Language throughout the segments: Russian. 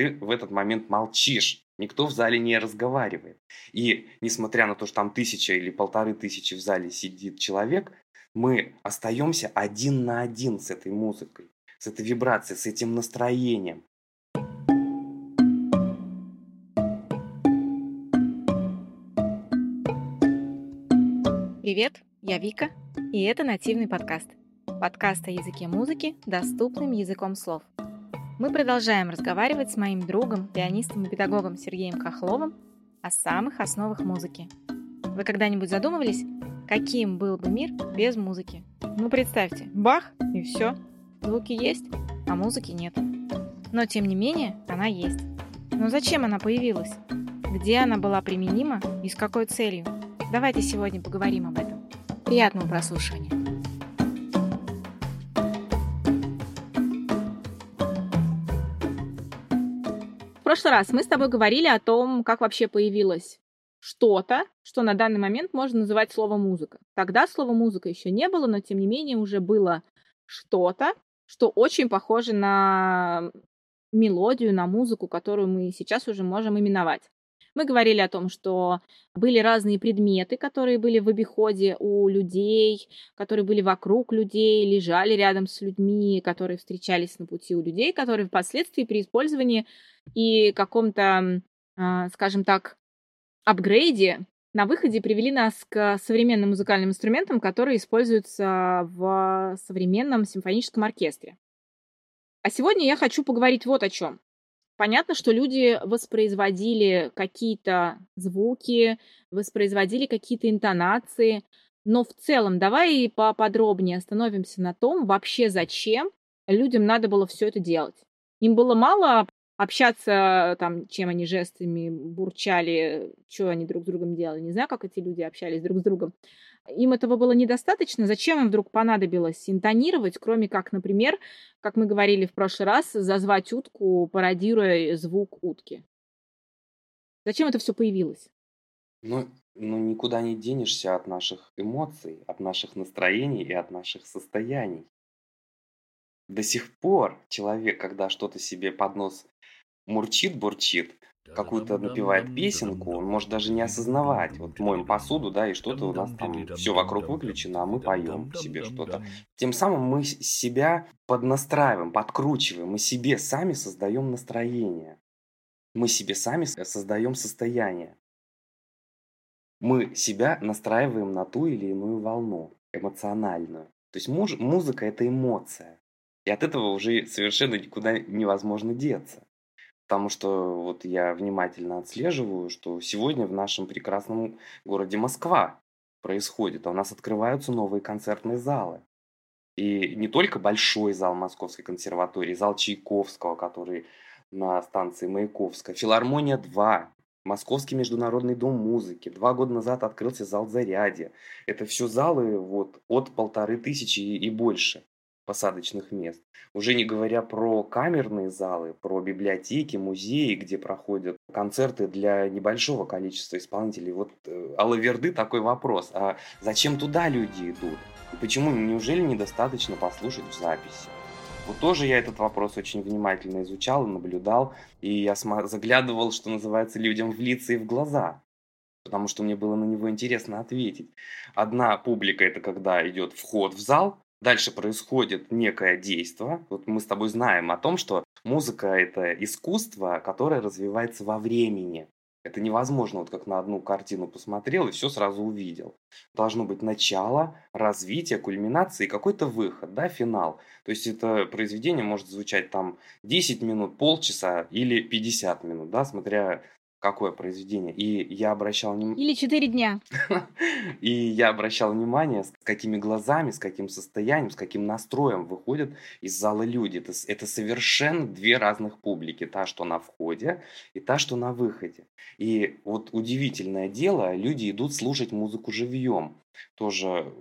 ты в этот момент молчишь. Никто в зале не разговаривает. И несмотря на то, что там тысяча или полторы тысячи в зале сидит человек, мы остаемся один на один с этой музыкой, с этой вибрацией, с этим настроением. Привет, я Вика, и это нативный подкаст. Подкаст о языке музыки доступным языком слов. Мы продолжаем разговаривать с моим другом, пианистом и педагогом Сергеем Хохловым о самых основах музыки. Вы когда-нибудь задумывались, каким был бы мир без музыки? Ну представьте, бах и все. Звуки есть, а музыки нет. Но тем не менее, она есть. Но зачем она появилась? Где она была применима и с какой целью? Давайте сегодня поговорим об этом. Приятного прослушивания. Прошлый раз мы с тобой говорили о том, как вообще появилось что-то, что на данный момент можно называть слово музыка. Тогда слово музыка еще не было, но тем не менее уже было что-то, что очень похоже на мелодию, на музыку, которую мы сейчас уже можем именовать. Мы говорили о том, что были разные предметы, которые были в обиходе у людей, которые были вокруг людей, лежали рядом с людьми, которые встречались на пути у людей, которые впоследствии при использовании и каком-то, а, скажем так, апгрейде на выходе привели нас к современным музыкальным инструментам, которые используются в современном симфоническом оркестре. А сегодня я хочу поговорить вот о чем. Понятно, что люди воспроизводили какие-то звуки, воспроизводили какие-то интонации, но в целом давай поподробнее остановимся на том, вообще зачем людям надо было все это делать. Им было мало общаться, там, чем они жестами бурчали, что они друг с другом делали. Не знаю, как эти люди общались друг с другом. Им этого было недостаточно. Зачем им вдруг понадобилось интонировать, кроме как, например, как мы говорили в прошлый раз, зазвать утку, пародируя звук утки? Зачем это все появилось? Ну, ну, никуда не денешься от наших эмоций, от наших настроений и от наших состояний. До сих пор человек, когда что-то себе под нос мурчит, бурчит, какую-то напевает песенку, он может даже не осознавать. Вот моем посуду, да, и что-то у нас там все вокруг выключено, а мы поем себе что-то. Тем самым мы себя поднастраиваем, подкручиваем, мы себе сами создаем настроение. Мы себе сами создаем состояние. Мы себя настраиваем на ту или иную волну, эмоциональную. То есть муж, музыка – это эмоция. И от этого уже совершенно никуда невозможно деться. Потому что вот я внимательно отслеживаю, что сегодня в нашем прекрасном городе Москва происходит. А у нас открываются новые концертные залы. И не только большой зал Московской консерватории, зал Чайковского, который на станции Маяковская, Филармония 2, Московский международный дом музыки. Два года назад открылся зал Зарядье. Это все залы вот, от полторы тысячи и больше посадочных мест. Уже не говоря про камерные залы, про библиотеки, музеи, где проходят концерты для небольшого количества исполнителей. Вот э, Алаверды такой вопрос. А зачем туда люди идут? И почему? Неужели недостаточно послушать в записи? Вот тоже я этот вопрос очень внимательно изучал и наблюдал, и я заглядывал, что называется, людям в лица и в глаза, потому что мне было на него интересно ответить. Одна публика – это когда идет вход в зал, Дальше происходит некое действие. Вот мы с тобой знаем о том, что музыка – это искусство, которое развивается во времени. Это невозможно, вот как на одну картину посмотрел и все сразу увидел. Должно быть начало, развитие, кульминация и какой-то выход, да, финал. То есть это произведение может звучать там 10 минут, полчаса или 50 минут, да, смотря какое произведение. И я обращал внимание... Или четыре дня. И я обращал внимание, с какими глазами, с каким состоянием, с каким настроем выходят из зала люди. Это, это совершенно две разных публики. Та, что на входе, и та, что на выходе. И вот удивительное дело, люди идут слушать музыку живьем. Тоже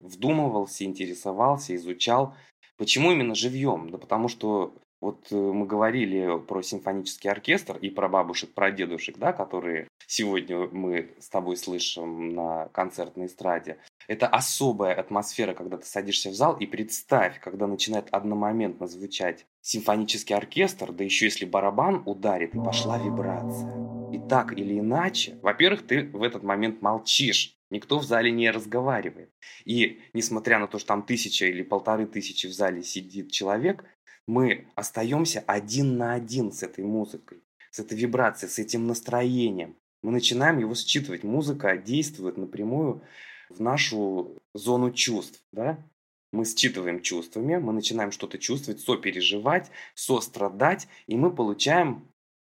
вдумывался, интересовался, изучал. Почему именно живьем? Да потому что Вот э, мы говорили про симфонический оркестр и про бабушек, про дедушек, да, которые сегодня мы с тобой слышим на концертной эстраде. Это особая атмосфера, когда ты садишься в зал и представь, когда начинает одномоментно звучать симфонический оркестр, да еще если барабан ударит, и пошла вибрация. И так или иначе, во-первых, ты в этот момент молчишь, Никто в зале не разговаривает. И несмотря на то, что там тысяча или полторы тысячи в зале сидит человек, мы остаемся один на один с этой музыкой, с этой вибрацией, с этим настроением. Мы начинаем его считывать. Музыка действует напрямую в нашу зону чувств. Да? Мы считываем чувствами, мы начинаем что-то чувствовать, сопереживать, сострадать, и мы получаем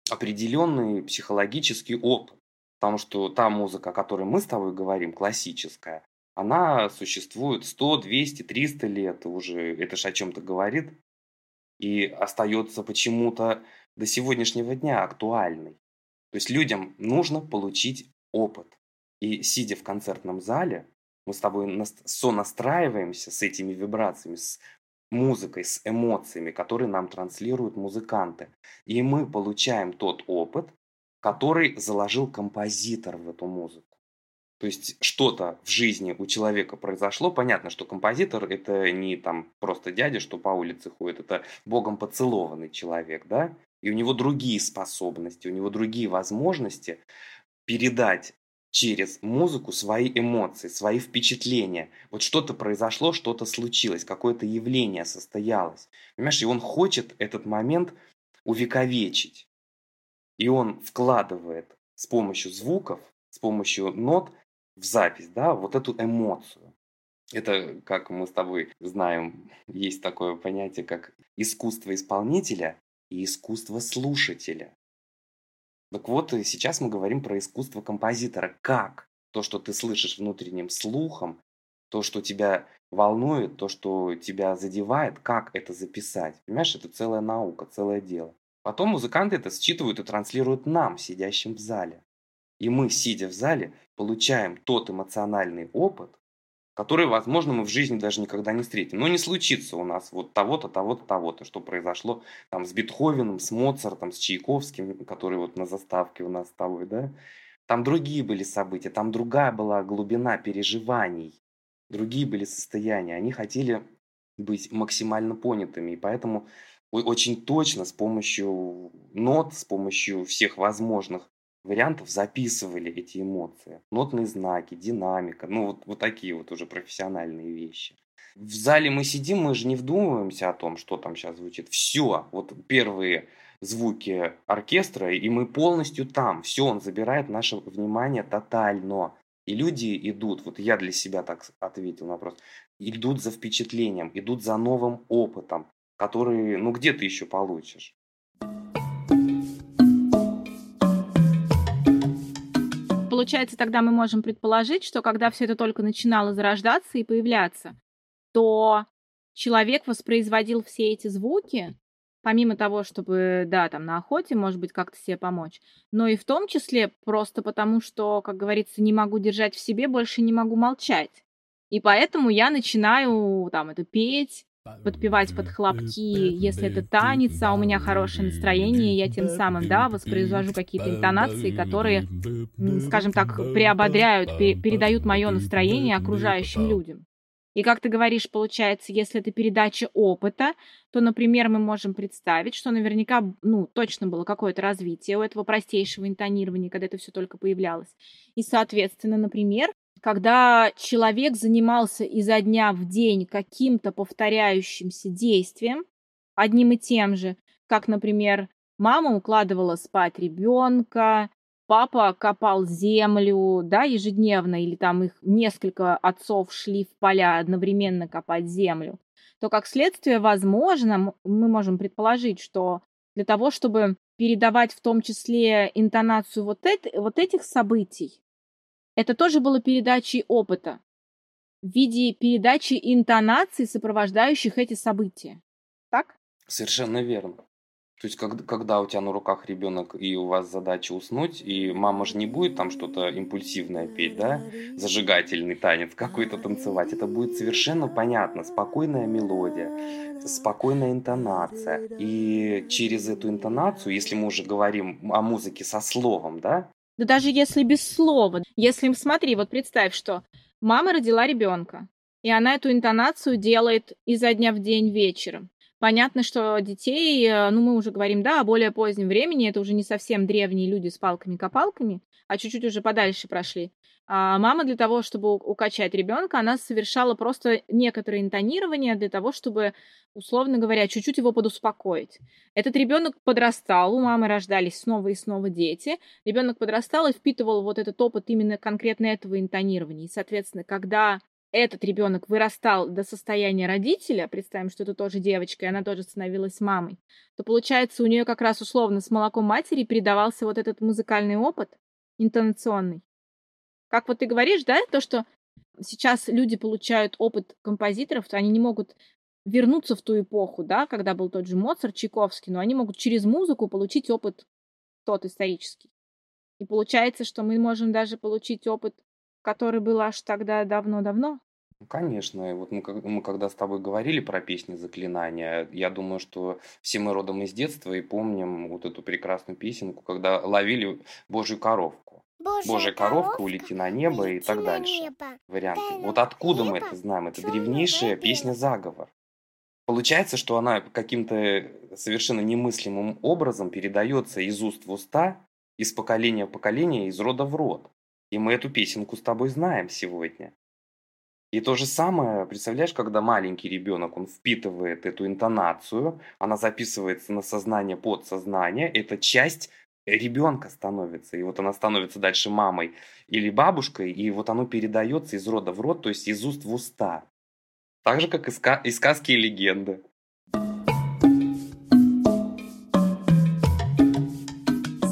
определенный психологический опыт. Потому что та музыка, о которой мы с тобой говорим, классическая, она существует 100, 200, 300 лет уже. Это же о чем-то говорит и остается почему-то до сегодняшнего дня актуальной. То есть людям нужно получить опыт. И сидя в концертном зале, мы с тобой сонастраиваемся с этими вибрациями, с музыкой, с эмоциями, которые нам транслируют музыканты. И мы получаем тот опыт, который заложил композитор в эту музыку. То есть что-то в жизни у человека произошло. Понятно, что композитор это не там просто дядя, что по улице ходит, это богом поцелованный человек, да? И у него другие способности, у него другие возможности передать через музыку свои эмоции, свои впечатления. Вот что-то произошло, что-то случилось, какое-то явление состоялось. Понимаешь, и он хочет этот момент увековечить. И он вкладывает с помощью звуков, с помощью нот в запись, да, вот эту эмоцию. Это, как мы с тобой знаем, есть такое понятие, как искусство исполнителя и искусство слушателя. Так вот, сейчас мы говорим про искусство композитора. Как то, что ты слышишь внутренним слухом, то, что тебя волнует, то, что тебя задевает, как это записать. Понимаешь, это целая наука, целое дело. Потом музыканты это считывают и транслируют нам, сидящим в зале. И мы, сидя в зале, получаем тот эмоциональный опыт, который, возможно, мы в жизни даже никогда не встретим. Но не случится у нас вот того-то, того-то, того-то, что произошло там с Бетховеном, с Моцартом, с Чайковским, который вот на заставке у нас с тобой, да. Там другие были события, там другая была глубина переживаний, другие были состояния. Они хотели быть максимально понятыми, и поэтому очень точно с помощью нот, с помощью всех возможных вариантов записывали эти эмоции. Нотные знаки, динамика, ну вот, вот такие вот уже профессиональные вещи. В зале мы сидим, мы же не вдумываемся о том, что там сейчас звучит. Все, вот первые звуки оркестра, и мы полностью там. Все, он забирает наше внимание тотально. И люди идут, вот я для себя так ответил на вопрос, идут за впечатлением, идут за новым опытом, который, ну где ты еще получишь? Получается, тогда мы можем предположить, что когда все это только начинало зарождаться и появляться, то человек воспроизводил все эти звуки, помимо того, чтобы, да, там на охоте, может быть, как-то себе помочь, но и в том числе просто потому, что, как говорится, не могу держать в себе, больше не могу молчать. И поэтому я начинаю там это петь, подпевать под хлопки, если это танец, а у меня хорошее настроение, я тем самым, да, воспроизвожу какие-то интонации, которые, скажем так, приободряют, передают мое настроение окружающим людям. И как ты говоришь, получается, если это передача опыта, то, например, мы можем представить, что наверняка, ну, точно было какое-то развитие у этого простейшего интонирования, когда это все только появлялось. И, соответственно, например, когда человек занимался изо дня в день каким-то повторяющимся действием, одним и тем же, как, например, мама укладывала спать ребенка, папа копал землю, да, ежедневно, или там их несколько отцов шли в поля одновременно копать землю, то как следствие, возможно, мы можем предположить, что для того, чтобы передавать в том числе интонацию вот, это, вот этих событий, это тоже было передачей опыта в виде передачи интонаций, сопровождающих эти события. Так? Совершенно верно. То есть, когда, когда у тебя на руках ребенок и у вас задача уснуть, и мама же не будет там что-то импульсивное петь, да, зажигательный танец какой-то танцевать, это будет совершенно понятно, спокойная мелодия, спокойная интонация. И через эту интонацию, если мы уже говорим о музыке со словом, да? Да даже если без слова, если, смотри, вот представь, что мама родила ребенка, и она эту интонацию делает изо дня в день вечером. Понятно, что детей, э, ну, мы уже говорим, да, о более позднем времени, это уже не совсем древние люди с палками-копалками, а чуть-чуть уже подальше прошли. А мама для того, чтобы укачать ребенка, она совершала просто некоторые интонирования для того, чтобы, условно говоря, чуть-чуть его подуспокоить. Этот ребенок подрастал, у мамы рождались снова и снова дети. Ребенок подрастал и впитывал вот этот опыт именно конкретно этого интонирования. И, соответственно, когда этот ребенок вырастал до состояния родителя, представим, что это тоже девочка, и она тоже становилась мамой, то получается у нее как раз условно с молоком матери передавался вот этот музыкальный опыт интонационный. Как вот ты говоришь, да, то, что сейчас люди получают опыт композиторов, то они не могут вернуться в ту эпоху, да, когда был тот же Моцарт, Чайковский, но они могут через музыку получить опыт тот исторический. И получается, что мы можем даже получить опыт который был аж тогда давно-давно? Ну, конечно. Вот мы, мы когда с тобой говорили про песни заклинания, я думаю, что все мы родом из детства и помним вот эту прекрасную песенку, когда ловили Божью коровку. Божья, Божья коровка, коровка, улети на небо и так дальше. Небо. Варианты. Дай вот откуда небо, мы это знаем? Это древнейшая песня-заговор. Получается, что она каким-то совершенно немыслимым образом передается из уст в уста, из поколения в поколение, из рода в род. И мы эту песенку с тобой знаем сегодня. И то же самое, представляешь, когда маленький ребенок, он впитывает эту интонацию, она записывается на сознание, подсознание, это часть ребенка становится. И вот она становится дальше мамой или бабушкой, и вот оно передается из рода в род, то есть из уст в уста. Так же, как и, ска- и сказки и легенды.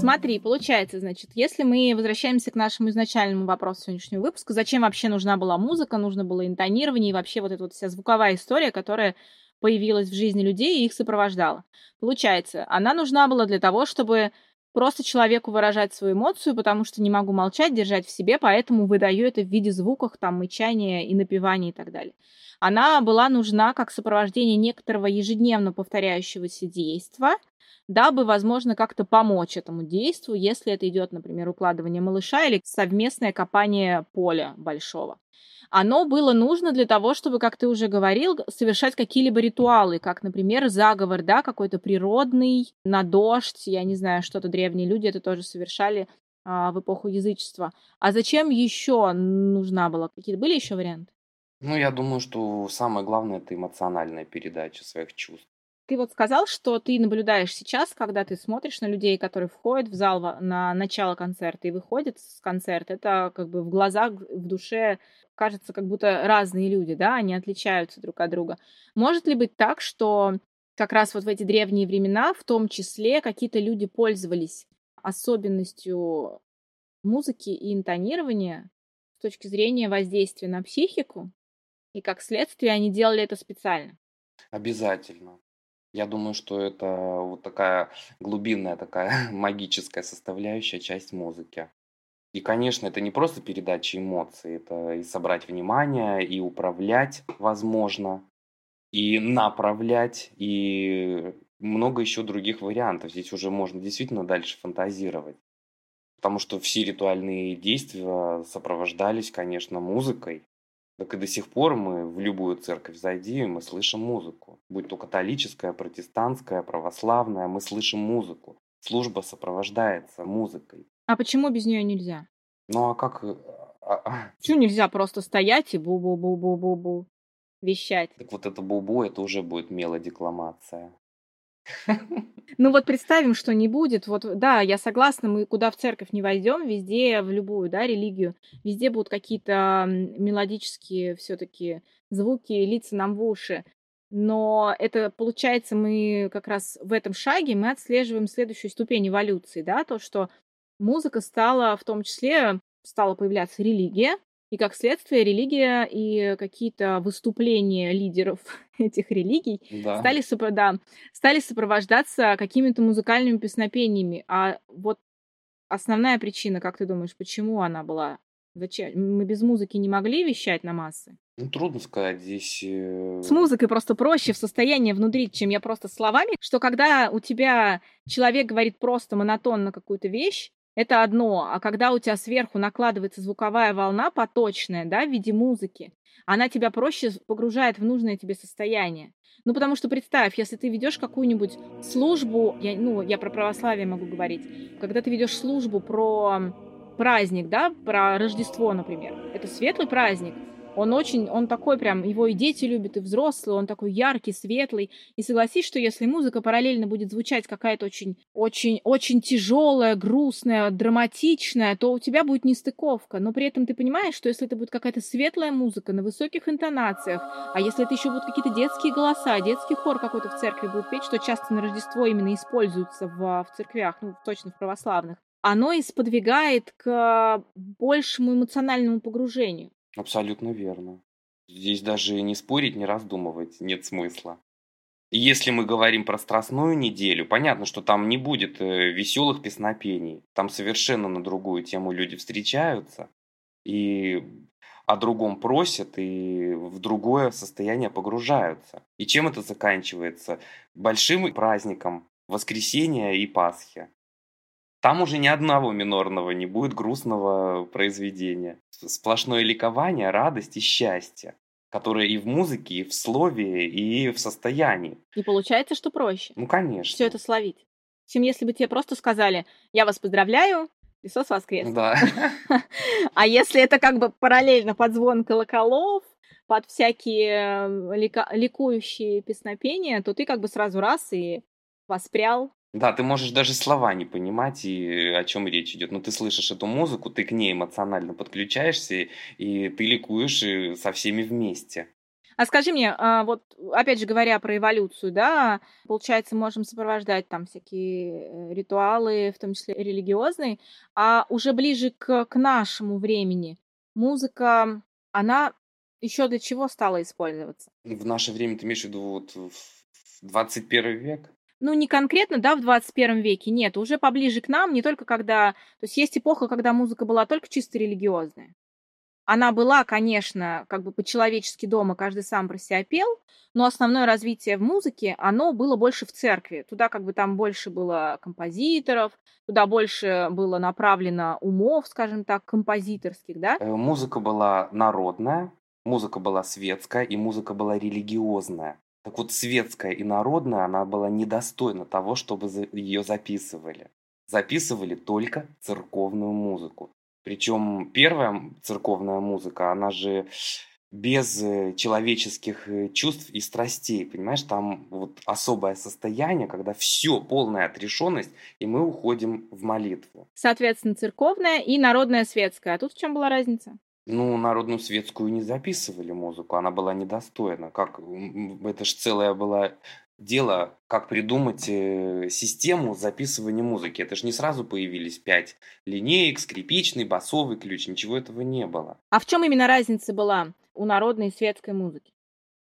Смотри, получается, значит, если мы возвращаемся к нашему изначальному вопросу сегодняшнего выпуска, зачем вообще нужна была музыка, нужно было интонирование и вообще вот эта вот вся звуковая история, которая появилась в жизни людей и их сопровождала. Получается, она нужна была для того, чтобы просто человеку выражать свою эмоцию, потому что не могу молчать, держать в себе, поэтому выдаю это в виде звуков, там, мычания и напевания и так далее. Она была нужна как сопровождение некоторого ежедневно повторяющегося действия, дабы, возможно, как-то помочь этому действию, если это идет, например, укладывание малыша или совместное копание поля большого. Оно было нужно для того, чтобы, как ты уже говорил, совершать какие-либо ритуалы, как, например, заговор, да, какой-то природный, на дождь, я не знаю, что-то древние люди это тоже совершали а, в эпоху язычества. А зачем еще нужна была? Какие-то были еще варианты? Ну, я думаю, что самое главное это эмоциональная передача своих чувств. Ты вот сказал, что ты наблюдаешь сейчас, когда ты смотришь на людей, которые входят в зал на начало концерта и выходят с концерта. Это как бы в глазах, в душе кажется, как будто разные люди, да, они отличаются друг от друга. Может ли быть так, что как раз вот в эти древние времена, в том числе, какие-то люди пользовались особенностью музыки и интонирования с точки зрения воздействия на психику, и как следствие они делали это специально? Обязательно. Я думаю, что это вот такая глубинная, такая магическая составляющая часть музыки. И, конечно, это не просто передача эмоций, это и собрать внимание, и управлять, возможно, и направлять, и много еще других вариантов. Здесь уже можно действительно дальше фантазировать. Потому что все ритуальные действия сопровождались, конечно, музыкой. Так и до сих пор мы в любую церковь зайди, мы слышим музыку. Будь то католическая, протестантская, православная, мы слышим музыку. Служба сопровождается музыкой. А почему без нее нельзя? Ну а как... Э, а, а... Почему нельзя просто стоять и бу-бу-бу-бу-бу-бу вещать? Так вот это бу-бу, это уже будет мелодикламация. Ну вот представим, что не будет. Вот да, я согласна, мы куда в церковь не войдем, везде, в любую, да, религию, везде будут какие-то мелодические все-таки звуки лица нам в уши. Но это получается, мы как раз в этом шаге мы отслеживаем следующую ступень эволюции, да, то, что музыка стала в том числе, стала появляться религия, И как следствие религия и какие-то выступления лидеров этих религий Да. стали, сопро- да, стали сопровождаться какими-то музыкальными песнопениями. А вот основная причина, как ты думаешь, почему она была? Зачем? Мы без музыки не могли вещать на массы? Ну, трудно сказать, здесь... э, С музыкой просто проще в состоянии внутрить, чем я просто словами, что когда у тебя человек говорит просто монотонно какую-то вещь, это одно, а когда у тебя сверху накладывается звуковая волна поточная, да, в виде музыки, она тебя проще погружает в нужное тебе состояние. Ну, потому что представь, если ты ведешь какую-нибудь службу, я, ну, я про православие могу говорить, когда ты ведешь службу про праздник, да, про Рождество, например, это светлый праздник, он очень, он такой прям, его и дети любят, и взрослые, он такой яркий, светлый. И согласись, что если музыка параллельно будет звучать какая-то очень, очень, очень тяжелая, грустная, драматичная, то у тебя будет нестыковка. Но при этом ты понимаешь, что если это будет какая-то светлая музыка на высоких интонациях, а если это еще будут какие-то детские голоса, детский хор какой-то в церкви будет петь, что часто на Рождество именно используется в, в церквях, ну, точно в православных, оно и сподвигает к большему эмоциональному погружению. Абсолютно верно. Здесь даже не спорить, не раздумывать нет смысла. Если мы говорим про Страстную неделю, понятно, что там не будет э, веселых песнопений. Там совершенно на другую тему люди встречаются и о другом просят и в другое состояние погружаются. И чем это заканчивается? Большим праздником воскресения и Пасхи. Там уже ни одного минорного не будет грустного произведения. Сплошное ликование, радость и счастье, которое и в музыке, и в слове, и в состоянии. И получается, что проще Ну, конечно. все это словить. Чем если бы тебе просто сказали, я вас поздравляю, Христос воскрес. Да. А если это как бы параллельно под звон колоколов, под всякие э, лика- ликующие песнопения, то ты как бы сразу раз и воспрял. Да, ты можешь даже слова не понимать, и о чем речь идет. Но ты слышишь эту музыку, ты к ней эмоционально подключаешься, и ты ликуешь и со всеми вместе. А скажи мне, а, вот опять же говоря про эволюцию, да, получается, можем сопровождать там всякие э, ритуалы, в том числе религиозные, а уже ближе к, к нашему времени музыка, она еще для чего стала использоваться? В наше время ты имеешь в виду вот в 21 век? Ну, не конкретно, да, в 21 веке, нет, уже поближе к нам, не только когда... То есть есть эпоха, когда музыка была только чисто религиозная. Она была, конечно, как бы по-человечески дома, каждый сам про себя пел, но основное развитие в музыке, оно было больше в церкви. Туда как бы там больше было композиторов, туда больше было направлено умов, скажем так, композиторских, да? Э, Музыка была народная, музыка была светская, и музыка была религиозная. Так вот, светская и народная, она была недостойна того, чтобы ее записывали. Записывали только церковную музыку. Причем первая церковная музыка, она же без э, человеческих э, чувств и страстей, понимаешь, там вот особое состояние, когда все, полная отрешенность, и мы уходим в молитву. Соответственно, церковная и народная светская. А тут в чем была разница? Ну, народную светскую не записывали музыку, она была недостойна. Как это ж целое было дело, как придумать э, систему записывания музыки. Это ж не сразу появились пять линеек, скрипичный, басовый ключ, ничего этого не было. А в чем именно разница была у народной и светской музыки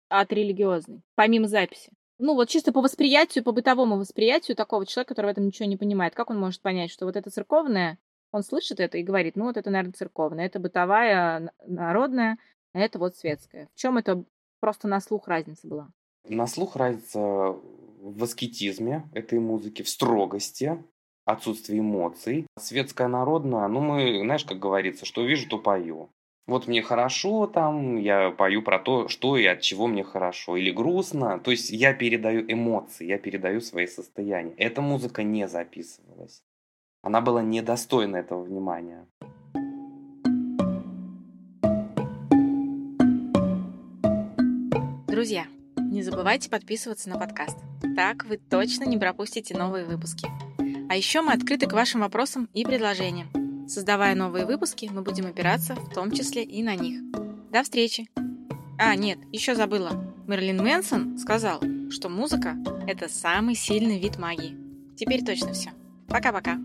от религиозной, помимо записи? Ну, вот чисто по восприятию, по бытовому восприятию такого человека, который в этом ничего не понимает, как он может понять, что вот это церковное, он слышит это и говорит, ну, вот это, наверное, церковное, это бытовая, народная, а это вот светская. В чем это просто на слух разница была? На слух разница в аскетизме этой музыки, в строгости, отсутствии эмоций. Светская народная, ну мы, знаешь, как говорится, что вижу, то пою. Вот мне хорошо там, я пою про то, что и от чего мне хорошо. Или грустно. То есть я передаю эмоции, я передаю свои состояния. Эта музыка не записывалась. Она была недостойна этого внимания. Друзья, не забывайте подписываться на подкаст. Так вы точно не пропустите новые выпуски. А еще мы открыты к вашим вопросам и предложениям. Создавая новые выпуски, мы будем опираться в том числе и на них. До встречи! А, нет, еще забыла. Мерлин Мэнсон сказал, что музыка – это самый сильный вид магии. Теперь точно все. Пока-пока.